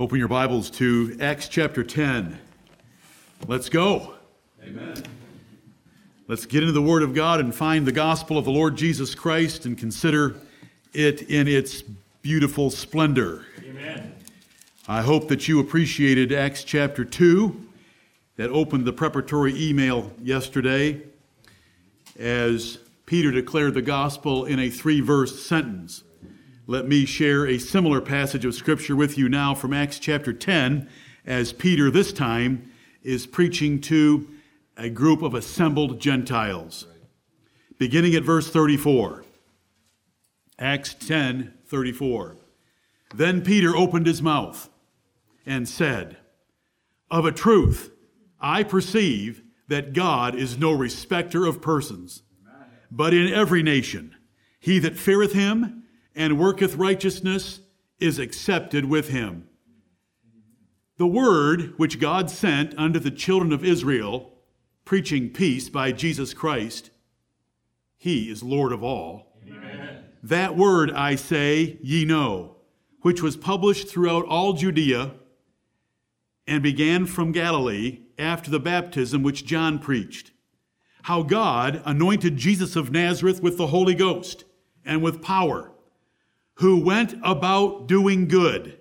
Open your Bibles to Acts chapter 10. Let's go. Amen. Let's get into the Word of God and find the gospel of the Lord Jesus Christ and consider it in its beautiful splendor. Amen. I hope that you appreciated Acts chapter 2 that opened the preparatory email yesterday as Peter declared the gospel in a three verse sentence. Let me share a similar passage of Scripture with you now from Acts chapter 10, as Peter this time is preaching to a group of assembled Gentiles. Beginning at verse 34. Acts 10 34. Then Peter opened his mouth and said, Of a truth, I perceive that God is no respecter of persons, but in every nation, he that feareth him and worketh righteousness is accepted with him. The word which God sent unto the children of Israel, preaching peace by Jesus Christ, he is Lord of all. Amen. That word, I say, ye know, which was published throughout all Judea and began from Galilee after the baptism which John preached. How God anointed Jesus of Nazareth with the Holy Ghost and with power who went about doing good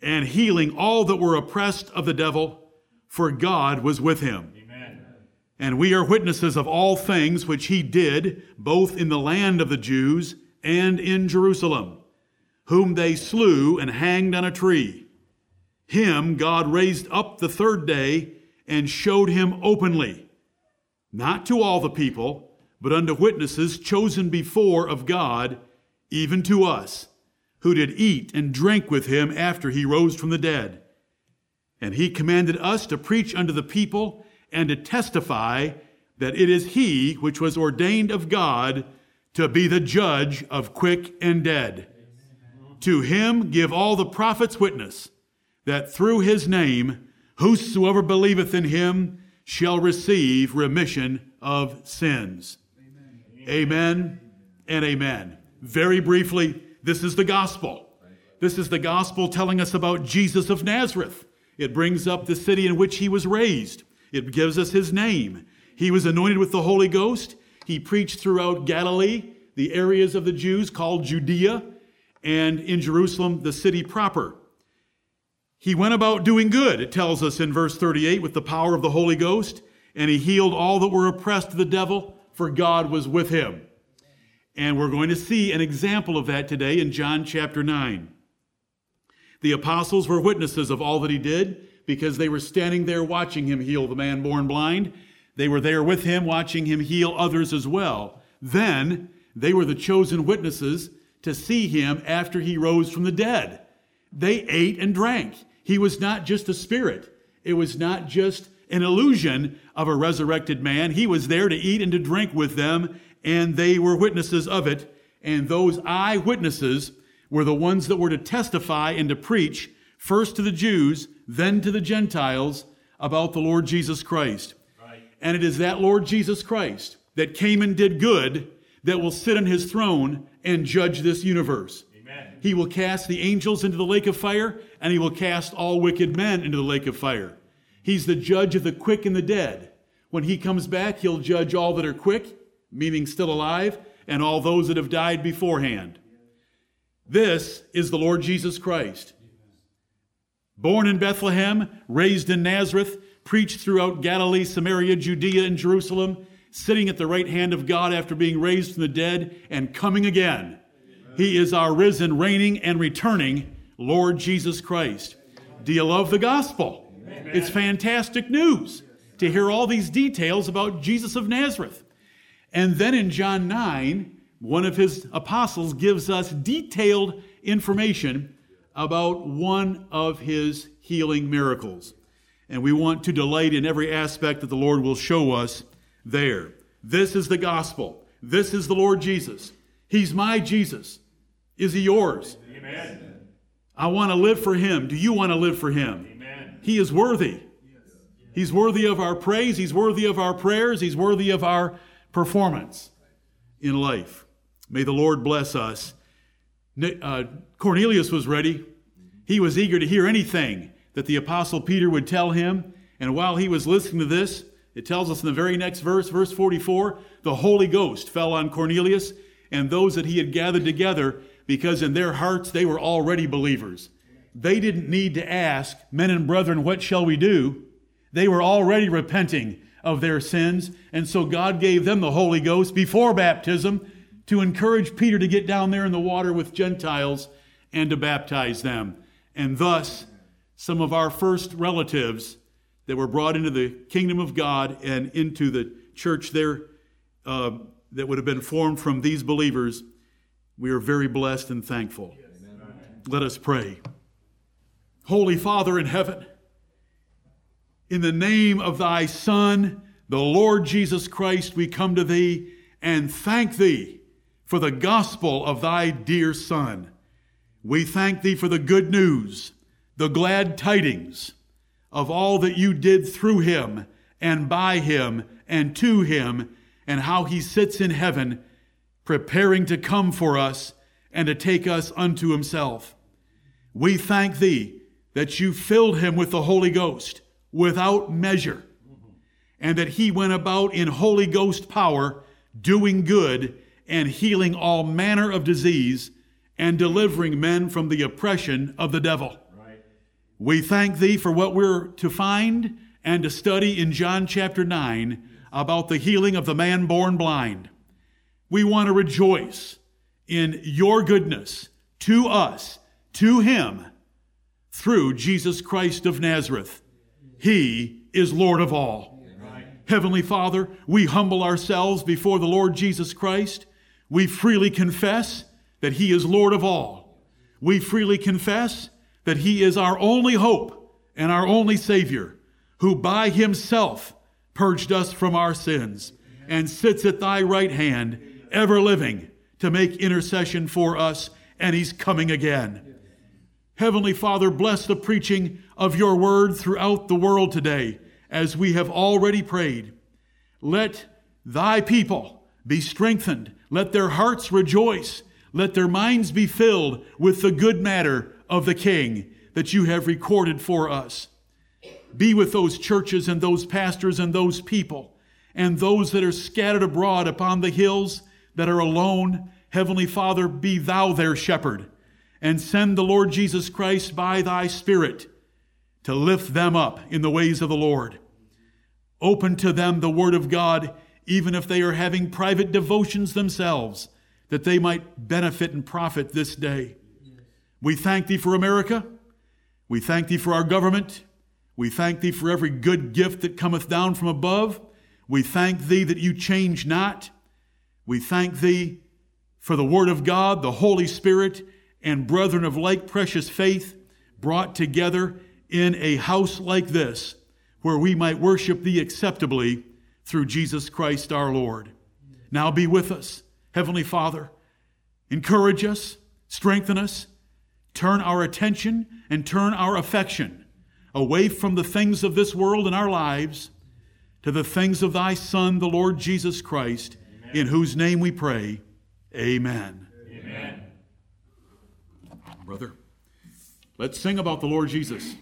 and healing all that were oppressed of the devil, for God was with him. Amen. And we are witnesses of all things which he did, both in the land of the Jews and in Jerusalem, whom they slew and hanged on a tree. Him God raised up the third day and showed him openly, not to all the people, but unto witnesses chosen before of God even to us, who did eat and drink with him after he rose from the dead. And he commanded us to preach unto the people and to testify that it is he which was ordained of God to be the judge of quick and dead. To him give all the prophets witness that through his name whosoever believeth in him shall receive remission of sins. Amen, amen and amen. Very briefly, this is the gospel. This is the gospel telling us about Jesus of Nazareth. It brings up the city in which he was raised. It gives us his name. He was anointed with the Holy Ghost. He preached throughout Galilee, the areas of the Jews called Judea, and in Jerusalem, the city proper. He went about doing good, it tells us in verse 38, with the power of the Holy Ghost, and he healed all that were oppressed of the devil, for God was with him. And we're going to see an example of that today in John chapter 9. The apostles were witnesses of all that he did because they were standing there watching him heal the man born blind. They were there with him, watching him heal others as well. Then they were the chosen witnesses to see him after he rose from the dead. They ate and drank. He was not just a spirit, it was not just an illusion of a resurrected man. He was there to eat and to drink with them and they were witnesses of it. And those eyewitnesses were the ones that were to testify and to preach first to the Jews, then to the Gentiles about the Lord Jesus Christ. Right. And it is that Lord Jesus Christ that came and did good that will sit on his throne and judge this universe. Amen. He will cast the angels into the lake of fire, and he will cast all wicked men into the lake of fire. He's the judge of the quick and the dead. When he comes back, he'll judge all that are quick meaning still alive, and all those that have died beforehand. This is the Lord Jesus Christ. Born in Bethlehem, raised in Nazareth, preached throughout Galilee, Samaria, Judea, and Jerusalem, sitting at the right hand of God after being raised from the dead and coming again. He is our risen, reigning, and returning Lord Jesus Christ. Do you love the gospel? Amen. It's fantastic news to hear all these details about Jesus of Nazareth. And then in John 9, one of his apostles gives us detailed information about one of his healing miracles. And we want to delight in every aspect that the Lord will show us there. This is the gospel. This is the Lord Jesus. He's my Jesus. Is he yours? Amen. I want to live for him. Do you want to live for him? Amen. He is worthy. He's worthy of our praise. He's worthy of our prayers. He's worthy of our performance in life. May the Lord bless us. Uh, Cornelius was ready. He was eager to hear anything that the Apostle Peter would tell him. And while he was listening to this, it tells us in the very next verse, verse 44, the Holy Ghost fell on Cornelius and those that he had gathered together because in their hearts they were already believers. They didn't need to ask, Men and brethren, what shall we do? They were already repenting of their sins. And so God gave them the Holy Ghost before baptism to encourage Peter to get down there in the water with Gentiles and to baptize them. And thus, some of our first relatives that were brought into the kingdom of God and into the church there uh, that would have been formed from these believers, we are very blessed and thankful. Amen. Let us pray. Holy Father in heaven, in the name of thy Son, the Lord Jesus Christ, we come to thee and thank thee for the gospel of thy dear Son. We thank thee for the good news, the glad tidings of all that you did through him and by him and to him, and how he sits in heaven preparing to come for us and to take us unto himself. We thank thee that you filled him with the Holy Ghost without measure, and that he went about in Holy Ghost power, doing good and healing all manner of disease and delivering men from the oppression of the devil. Right. We thank thee for what we're to find and to study in John chapter 9 about the healing of the man born blind. We want to rejoice in your goodness to us, to him, through Jesus Christ of Nazareth. He is Lord of all. Heavenly Father, we humble ourselves before the Lord Jesus Christ. We freely confess that He is Lord of all. We freely confess that He is our only hope and our only Savior, who by Himself purged us from our sins and sits at Thy right hand, ever living, to make intercession for us, and He's coming again. Heavenly Father, bless the preaching of your word throughout the world today, as we have already prayed. Let thy people be strengthened. Let their hearts rejoice. Let their minds be filled with the good matter of the King that you have recorded for us. Be with those churches and those pastors and those people and those that are scattered abroad upon the hills that are alone. Heavenly Father, be thou their shepherd and send the Lord Jesus Christ by thy Spirit to lift them up in the ways of the Lord. Open to them the Word of God, even if they are having private devotions themselves, that they might benefit and profit this day. We thank thee for America. We thank thee for our government. We thank thee for every good gift that cometh down from above. We thank thee that you change not. We thank thee for the Word of God, the Holy Spirit, and brethren of like precious faith brought together in a house like this, where we might worship thee acceptably through Jesus Christ our Lord. Now be with us, Heavenly Father. Encourage us, strengthen us, turn our attention and turn our affection away from the things of this world in our lives to the things of thy Son, the Lord Jesus Christ, Amen. in whose name we pray. Amen brother. Let's sing about the Lord Jesus.